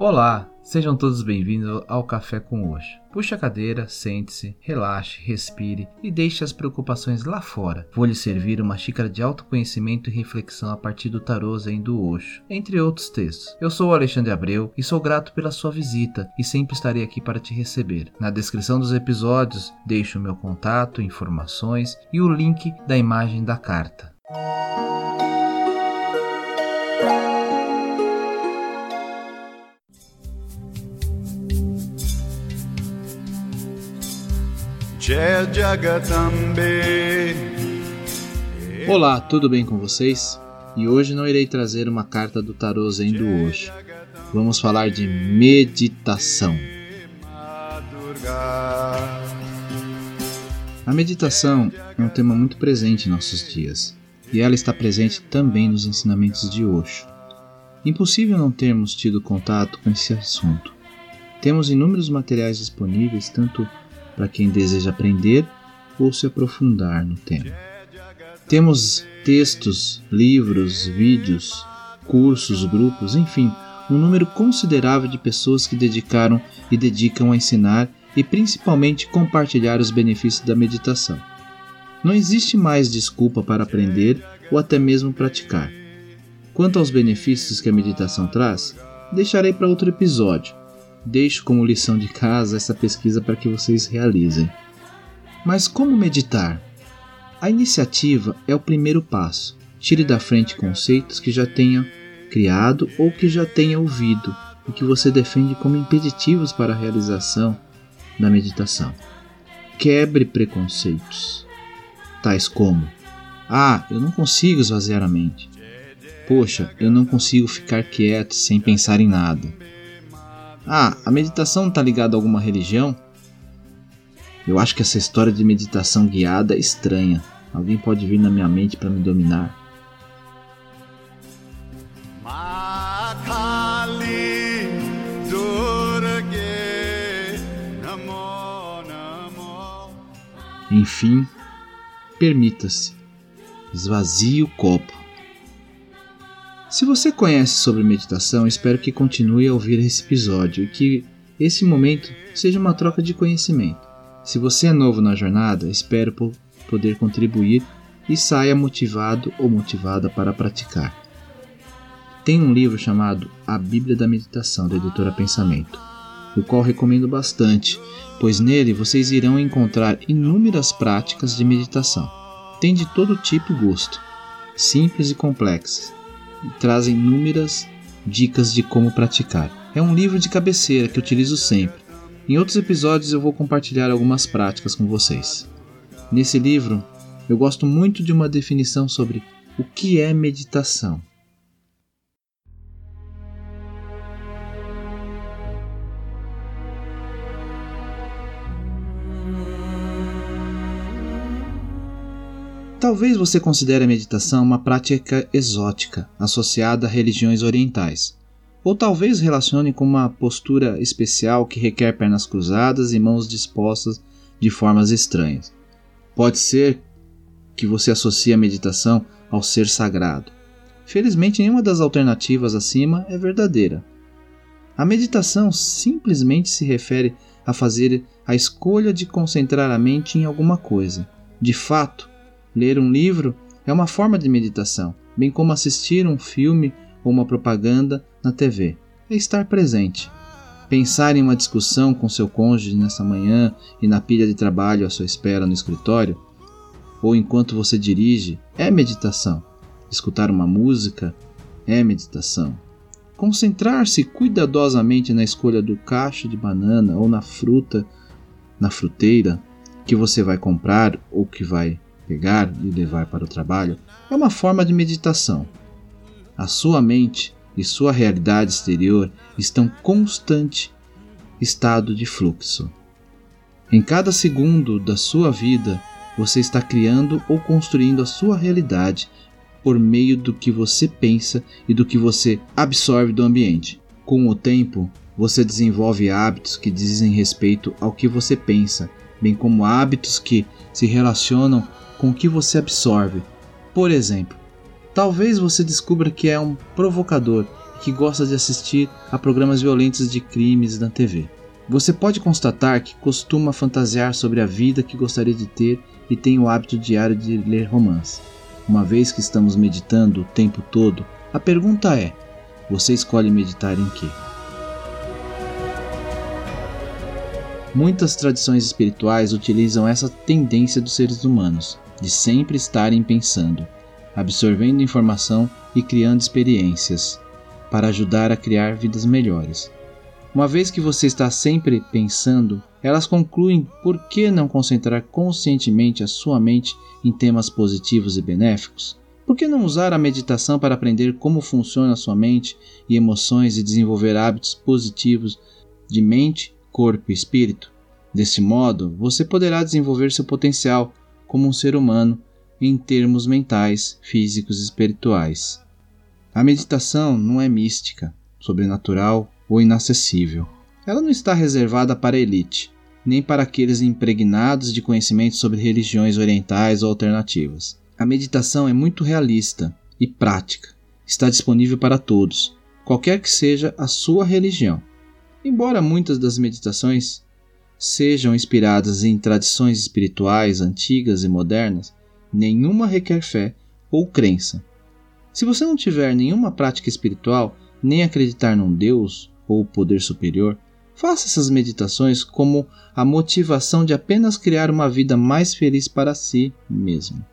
Olá, sejam todos bem-vindos ao Café com Hoje. Puxe a cadeira, sente-se, relaxe, respire e deixe as preocupações lá fora. Vou lhe servir uma xícara de autoconhecimento e reflexão a partir do tarô Zen do Osho, entre outros textos. Eu sou o Alexandre Abreu e sou grato pela sua visita e sempre estarei aqui para te receber. Na descrição dos episódios deixo o meu contato, informações e o link da imagem da carta. Olá, tudo bem com vocês? E hoje não irei trazer uma carta do tarô Zen do Osho. Vamos falar de meditação. A meditação é um tema muito presente em nossos dias, e ela está presente também nos ensinamentos de Osho. Impossível não termos tido contato com esse assunto. Temos inúmeros materiais disponíveis, tanto para quem deseja aprender ou se aprofundar no tema. Temos textos, livros, vídeos, cursos, grupos, enfim, um número considerável de pessoas que dedicaram e dedicam a ensinar e principalmente compartilhar os benefícios da meditação. Não existe mais desculpa para aprender ou até mesmo praticar. Quanto aos benefícios que a meditação traz, deixarei para outro episódio, Deixo como lição de casa essa pesquisa para que vocês realizem. Mas como meditar? A iniciativa é o primeiro passo. Tire da frente conceitos que já tenha criado ou que já tenha ouvido e que você defende como impeditivos para a realização da meditação. Quebre preconceitos, tais como: Ah, eu não consigo esvaziar a mente. Poxa, eu não consigo ficar quieto sem pensar em nada. Ah, a meditação está ligada a alguma religião? Eu acho que essa história de meditação guiada é estranha. Alguém pode vir na minha mente para me dominar. Enfim, permita-se. Esvazie o copo. Se você conhece sobre meditação, espero que continue a ouvir esse episódio e que esse momento seja uma troca de conhecimento. Se você é novo na jornada, espero poder contribuir e saia motivado ou motivada para praticar. Tem um livro chamado A Bíblia da Meditação, da editora Pensamento, o qual recomendo bastante, pois nele vocês irão encontrar inúmeras práticas de meditação. Tem de todo tipo e gosto, simples e complexas, trazem inúmeras dicas de como praticar. É um livro de cabeceira que utilizo sempre. Em outros episódios eu vou compartilhar algumas práticas com vocês. Nesse livro, eu gosto muito de uma definição sobre o que é meditação. Talvez você considere a meditação uma prática exótica, associada a religiões orientais. Ou talvez relacione com uma postura especial que requer pernas cruzadas e mãos dispostas de formas estranhas. Pode ser que você associe a meditação ao ser sagrado. Felizmente, nenhuma das alternativas acima é verdadeira. A meditação simplesmente se refere a fazer a escolha de concentrar a mente em alguma coisa. De fato, Ler um livro é uma forma de meditação, bem como assistir um filme ou uma propaganda na TV. É estar presente. Pensar em uma discussão com seu cônjuge nessa manhã e na pilha de trabalho à sua espera no escritório, ou enquanto você dirige, é meditação. Escutar uma música é meditação. Concentrar-se cuidadosamente na escolha do cacho de banana ou na fruta, na fruteira que você vai comprar ou que vai pegar e levar para o trabalho é uma forma de meditação. A sua mente e sua realidade exterior estão constante estado de fluxo. Em cada segundo da sua vida, você está criando ou construindo a sua realidade por meio do que você pensa e do que você absorve do ambiente. Com o tempo, você desenvolve hábitos que dizem respeito ao que você pensa, bem como hábitos que se relacionam com o que você absorve. Por exemplo, talvez você descubra que é um provocador e que gosta de assistir a programas violentos de crimes na TV. Você pode constatar que costuma fantasiar sobre a vida que gostaria de ter e tem o hábito diário de ler romance. Uma vez que estamos meditando o tempo todo, a pergunta é: você escolhe meditar em quê? Muitas tradições espirituais utilizam essa tendência dos seres humanos de sempre estarem pensando, absorvendo informação e criando experiências para ajudar a criar vidas melhores. Uma vez que você está sempre pensando, elas concluem por que não concentrar conscientemente a sua mente em temas positivos e benéficos? Por que não usar a meditação para aprender como funciona a sua mente e emoções e desenvolver hábitos positivos de mente, corpo e espírito? Desse modo, você poderá desenvolver seu potencial como um ser humano em termos mentais, físicos e espirituais. A meditação não é mística, sobrenatural ou inacessível. Ela não está reservada para a elite, nem para aqueles impregnados de conhecimentos sobre religiões orientais ou alternativas. A meditação é muito realista e prática. Está disponível para todos, qualquer que seja a sua religião. Embora muitas das meditações sejam inspiradas em tradições espirituais antigas e modernas, nenhuma requer fé ou crença. Se você não tiver nenhuma prática espiritual, nem acreditar num Deus ou poder superior, faça essas meditações como a motivação de apenas criar uma vida mais feliz para si mesmo.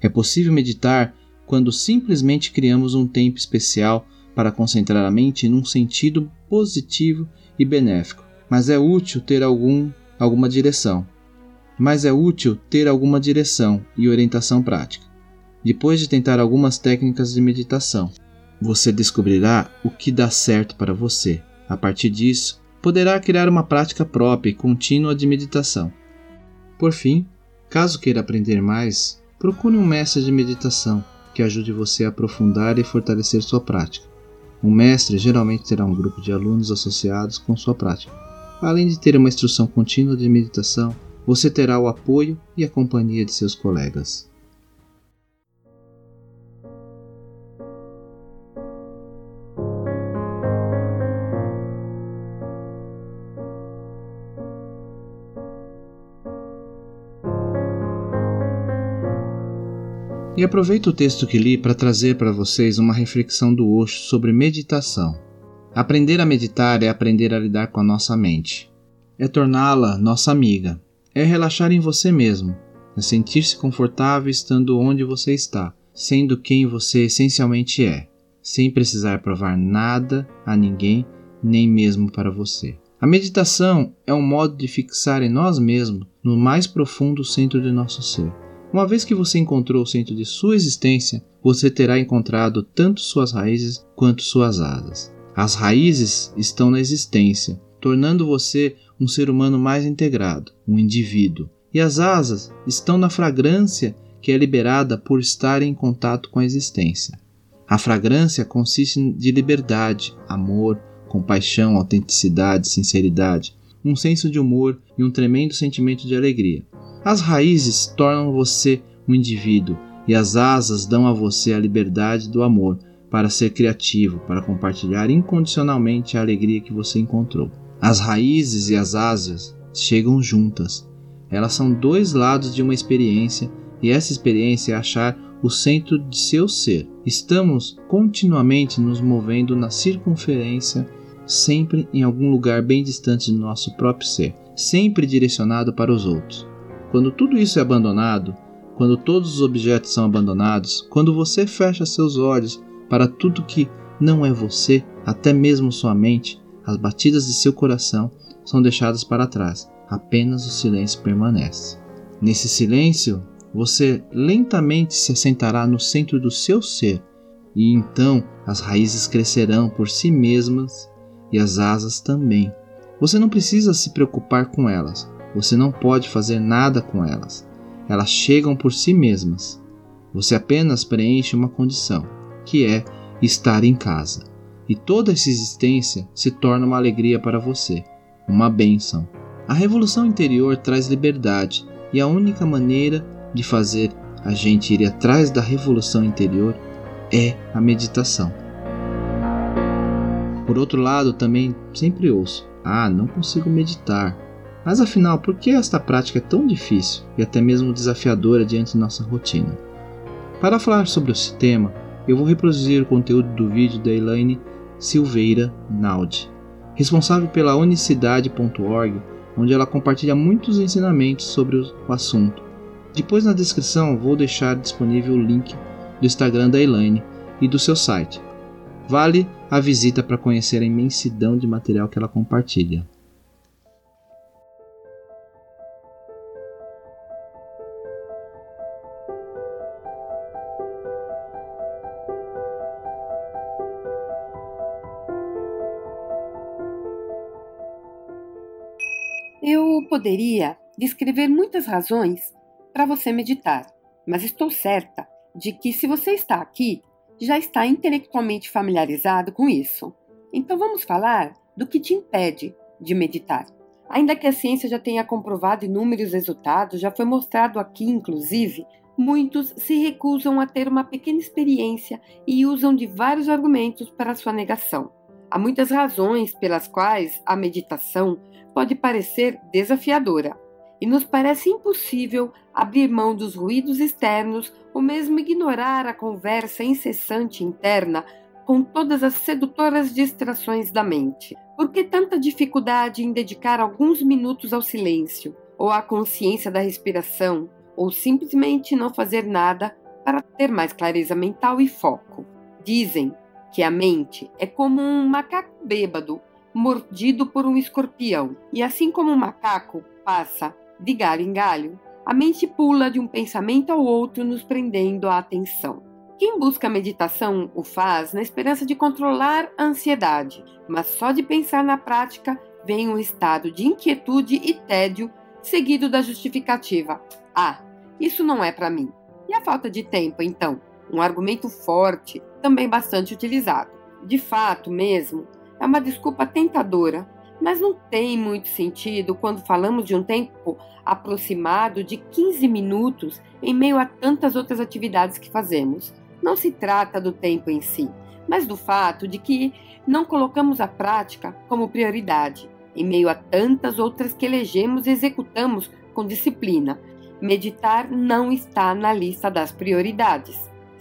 É possível meditar quando simplesmente criamos um tempo especial para concentrar a mente num sentido positivo e benéfico mas é útil ter algum, alguma direção. Mas é útil ter alguma direção e orientação prática. Depois de tentar algumas técnicas de meditação, você descobrirá o que dá certo para você. A partir disso, poderá criar uma prática própria e contínua de meditação. Por fim, caso queira aprender mais, procure um mestre de meditação que ajude você a aprofundar e fortalecer sua prática. Um mestre geralmente terá um grupo de alunos associados com sua prática. Além de ter uma instrução contínua de meditação, você terá o apoio e a companhia de seus colegas. E aproveito o texto que li para trazer para vocês uma reflexão do Osho sobre meditação. Aprender a meditar é aprender a lidar com a nossa mente. É torná-la nossa amiga. É relaxar em você mesmo. É sentir-se confortável estando onde você está, sendo quem você essencialmente é, sem precisar provar nada a ninguém, nem mesmo para você. A meditação é um modo de fixar em nós mesmos, no mais profundo centro de nosso ser. Uma vez que você encontrou o centro de sua existência, você terá encontrado tanto suas raízes quanto suas asas. As raízes estão na existência, tornando você um ser humano mais integrado, um indivíduo. E as asas estão na fragrância que é liberada por estar em contato com a existência. A fragrância consiste de liberdade, amor, compaixão, autenticidade, sinceridade, um senso de humor e um tremendo sentimento de alegria. As raízes tornam você um indivíduo e as asas dão a você a liberdade do amor, para ser criativo, para compartilhar incondicionalmente a alegria que você encontrou. As raízes e as asas chegam juntas. Elas são dois lados de uma experiência e essa experiência é achar o centro de seu ser. Estamos continuamente nos movendo na circunferência, sempre em algum lugar bem distante do nosso próprio ser, sempre direcionado para os outros. Quando tudo isso é abandonado, quando todos os objetos são abandonados, quando você fecha seus olhos para tudo que não é você, até mesmo sua mente, as batidas de seu coração são deixadas para trás, apenas o silêncio permanece. Nesse silêncio, você lentamente se assentará no centro do seu ser, e então as raízes crescerão por si mesmas e as asas também. Você não precisa se preocupar com elas, você não pode fazer nada com elas. Elas chegam por si mesmas. Você apenas preenche uma condição que é estar em casa. E toda essa existência se torna uma alegria para você, uma bênção. A revolução interior traz liberdade, e a única maneira de fazer a gente ir atrás da revolução interior é a meditação. Por outro lado, também sempre ouço: Ah, não consigo meditar. Mas afinal, por que esta prática é tão difícil e até mesmo desafiadora diante de nossa rotina? Para falar sobre esse tema, eu vou reproduzir o conteúdo do vídeo da Elaine Silveira Naldi, responsável pela unicidade.org, onde ela compartilha muitos ensinamentos sobre o assunto. Depois na descrição vou deixar disponível o link do Instagram da Elaine e do seu site. Vale a visita para conhecer a imensidão de material que ela compartilha. Eu poderia descrever muitas razões para você meditar, mas estou certa de que se você está aqui, já está intelectualmente familiarizado com isso. Então vamos falar do que te impede de meditar. Ainda que a ciência já tenha comprovado inúmeros resultados, já foi mostrado aqui, inclusive, muitos se recusam a ter uma pequena experiência e usam de vários argumentos para sua negação. Há muitas razões pelas quais a meditação pode parecer desafiadora e nos parece impossível abrir mão dos ruídos externos ou mesmo ignorar a conversa incessante interna com todas as sedutoras distrações da mente. Por que tanta dificuldade em dedicar alguns minutos ao silêncio, ou à consciência da respiração, ou simplesmente não fazer nada para ter mais clareza mental e foco? Dizem que a mente é como um macaco bêbado mordido por um escorpião, e assim como um macaco passa de galho em galho, a mente pula de um pensamento ao outro, nos prendendo a atenção. Quem busca meditação o faz na esperança de controlar a ansiedade, mas só de pensar na prática vem um estado de inquietude e tédio, seguido da justificativa: Ah, isso não é para mim. E a falta de tempo, então? Um argumento forte também bastante utilizado. De fato, mesmo, é uma desculpa tentadora, mas não tem muito sentido quando falamos de um tempo aproximado de 15 minutos em meio a tantas outras atividades que fazemos. Não se trata do tempo em si, mas do fato de que não colocamos a prática como prioridade, em meio a tantas outras que elegemos e executamos com disciplina. Meditar não está na lista das prioridades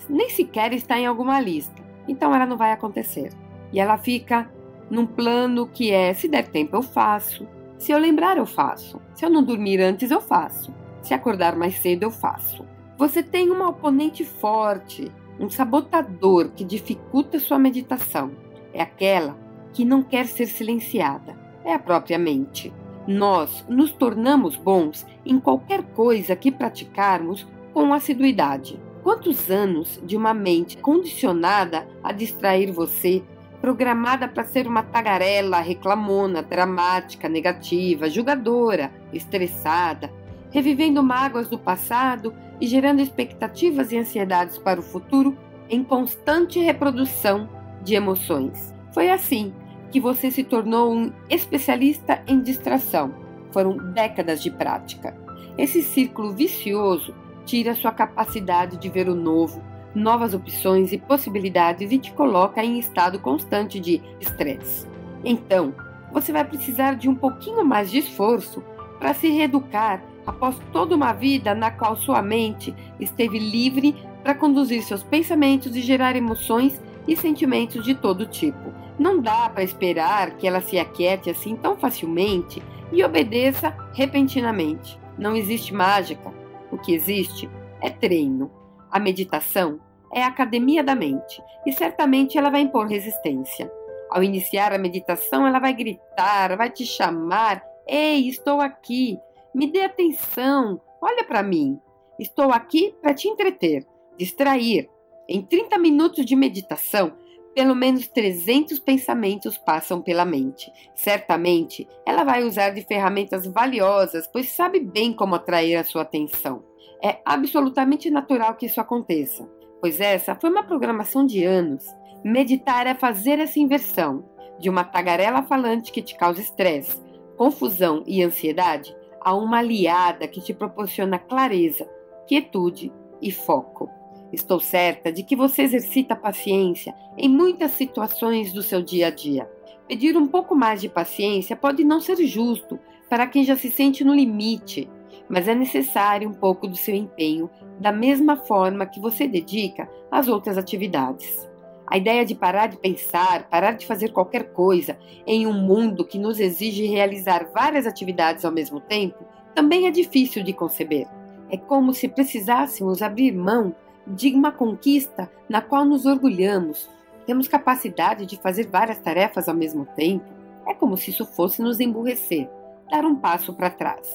nem sequer está em alguma lista, então ela não vai acontecer. E ela fica num plano que é: se der tempo, eu faço. Se eu lembrar, eu faço. Se eu não dormir antes, eu faço. Se acordar mais cedo, eu faço. Você tem uma oponente forte, um sabotador que dificulta sua meditação. É aquela que não quer ser silenciada. É a própria mente. Nós nos tornamos bons em qualquer coisa que praticarmos com assiduidade. Quantos anos de uma mente condicionada a distrair você, programada para ser uma tagarela, reclamona, dramática, negativa, julgadora, estressada, revivendo mágoas do passado e gerando expectativas e ansiedades para o futuro em constante reprodução de emoções. Foi assim que você se tornou um especialista em distração. Foram décadas de prática. Esse círculo vicioso tira sua capacidade de ver o novo, novas opções e possibilidades e te coloca em estado constante de estresse. Então, você vai precisar de um pouquinho mais de esforço para se reeducar após toda uma vida na qual sua mente esteve livre para conduzir seus pensamentos e gerar emoções e sentimentos de todo tipo. Não dá para esperar que ela se aquiete assim tão facilmente e obedeça repentinamente. Não existe mágica, o que existe é treino. A meditação é a academia da mente e certamente ela vai impor resistência. Ao iniciar a meditação, ela vai gritar, vai te chamar: Ei, estou aqui, me dê atenção, olha para mim. Estou aqui para te entreter, distrair. Em 30 minutos de meditação, pelo menos 300 pensamentos passam pela mente. Certamente, ela vai usar de ferramentas valiosas, pois sabe bem como atrair a sua atenção. É absolutamente natural que isso aconteça, pois essa foi uma programação de anos. Meditar é fazer essa inversão de uma tagarela falante que te causa estresse, confusão e ansiedade a uma aliada que te proporciona clareza, quietude e foco. Estou certa de que você exercita paciência em muitas situações do seu dia a dia. Pedir um pouco mais de paciência pode não ser justo para quem já se sente no limite, mas é necessário um pouco do seu empenho, da mesma forma que você dedica às outras atividades. A ideia de parar de pensar, parar de fazer qualquer coisa em um mundo que nos exige realizar várias atividades ao mesmo tempo também é difícil de conceber. É como se precisássemos abrir mão de uma conquista na qual nos orgulhamos. Temos capacidade de fazer várias tarefas ao mesmo tempo. É como se isso fosse nos emburrecer, dar um passo para trás.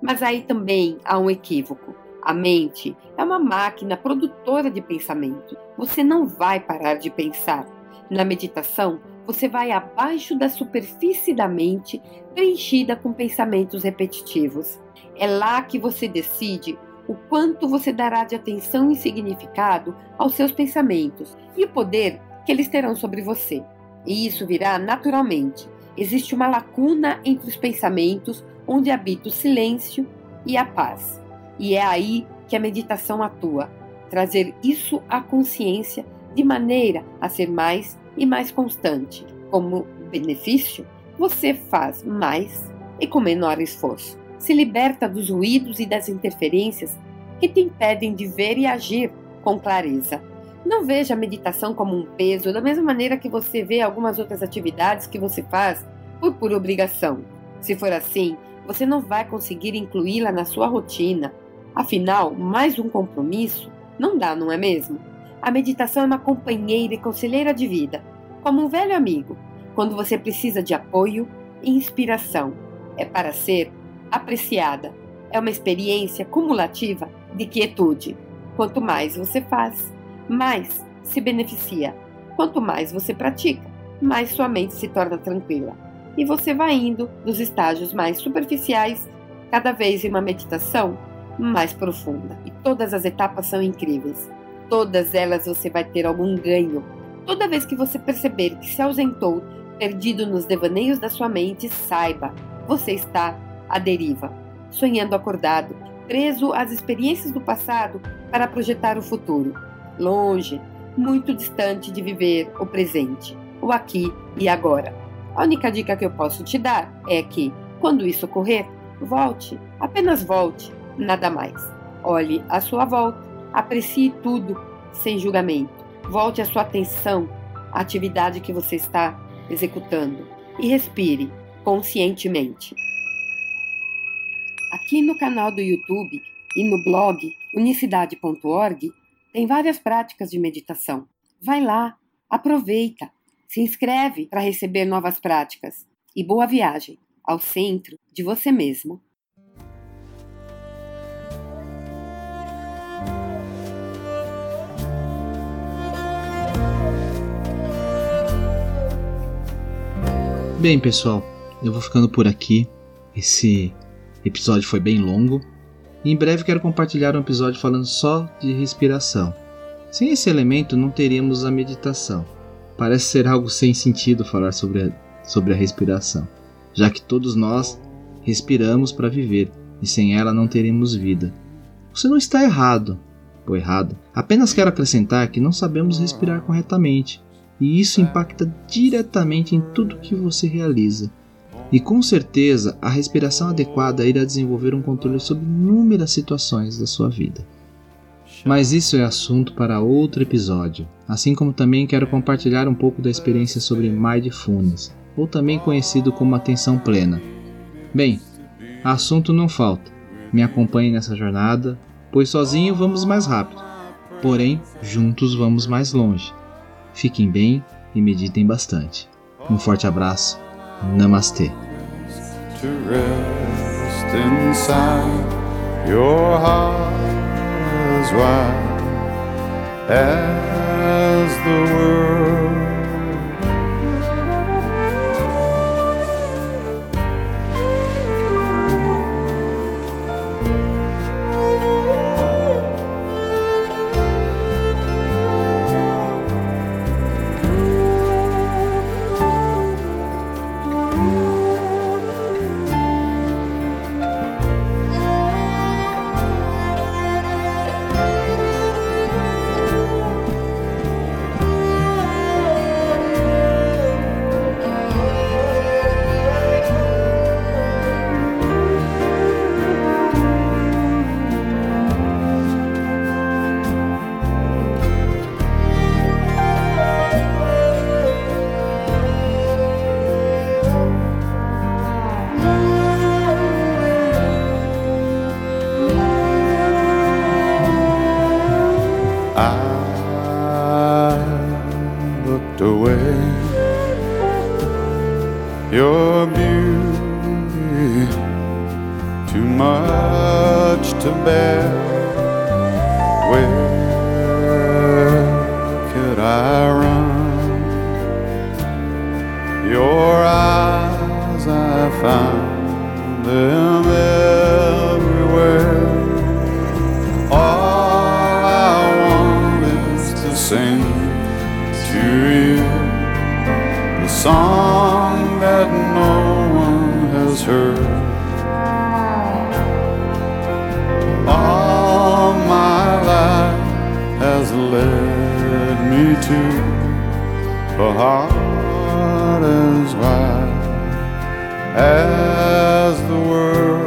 Mas aí também há um equívoco. A mente é uma máquina produtora de pensamento. Você não vai parar de pensar. Na meditação, você vai abaixo da superfície da mente, preenchida com pensamentos repetitivos. É lá que você decide o quanto você dará de atenção e significado aos seus pensamentos e o poder que eles terão sobre você. E isso virá naturalmente. Existe uma lacuna entre os pensamentos onde habita o silêncio e a paz. E é aí que a meditação atua, trazer isso à consciência de maneira a ser mais e mais constante. Como benefício, você faz mais e com menor esforço. Se liberta dos ruídos e das interferências que te impedem de ver e agir com clareza. Não veja a meditação como um peso, da mesma maneira que você vê algumas outras atividades que você faz por pura obrigação. Se for assim, você não vai conseguir incluí-la na sua rotina. Afinal, mais um compromisso não dá, não é mesmo? A meditação é uma companheira e conselheira de vida, como um velho amigo, quando você precisa de apoio e inspiração. É para ser apreciada. É uma experiência cumulativa de quietude. Quanto mais você faz, mais se beneficia. Quanto mais você pratica, mais sua mente se torna tranquila e você vai indo dos estágios mais superficiais, cada vez em uma meditação mais profunda. E todas as etapas são incríveis. Todas elas você vai ter algum ganho. Toda vez que você perceber que se ausentou, perdido nos devaneios da sua mente, saiba, você está à deriva, sonhando acordado, preso às experiências do passado para projetar o futuro, longe, muito distante de viver o presente, o aqui e agora. A única dica que eu posso te dar é que, quando isso ocorrer, volte, apenas volte, nada mais. Olhe à sua volta, aprecie tudo, sem julgamento. Volte a sua atenção à atividade que você está executando e respire conscientemente. Aqui no canal do YouTube e no blog unicidade.org tem várias práticas de meditação. Vai lá, aproveita, se inscreve para receber novas práticas e boa viagem ao centro de você mesmo. Bem, pessoal, eu vou ficando por aqui. Esse episódio foi bem longo. E em breve quero compartilhar um episódio falando só de respiração. Sem esse elemento não teríamos a meditação. Parece ser algo sem sentido falar sobre a, sobre a respiração, já que todos nós respiramos para viver e sem ela não teremos vida. Você não está errado, ou errado. Apenas quero acrescentar que não sabemos respirar corretamente, e isso impacta diretamente em tudo que você realiza. E com certeza, a respiração adequada irá desenvolver um controle sobre inúmeras situações da sua vida. Mas isso é assunto para outro episódio, assim como também quero compartilhar um pouco da experiência sobre Mindfulness, ou também conhecido como atenção plena. Bem, assunto não falta. Me acompanhe nessa jornada, pois sozinho vamos mais rápido, porém juntos vamos mais longe. Fiquem bem e meditem bastante. Um forte abraço. Namaste. To rest inside your heart as wide as the world. To bear. Where could I run? Your eyes, I found them everywhere. All I want is to sing to you the song that no one has heard. led me to a heart as wide as the world.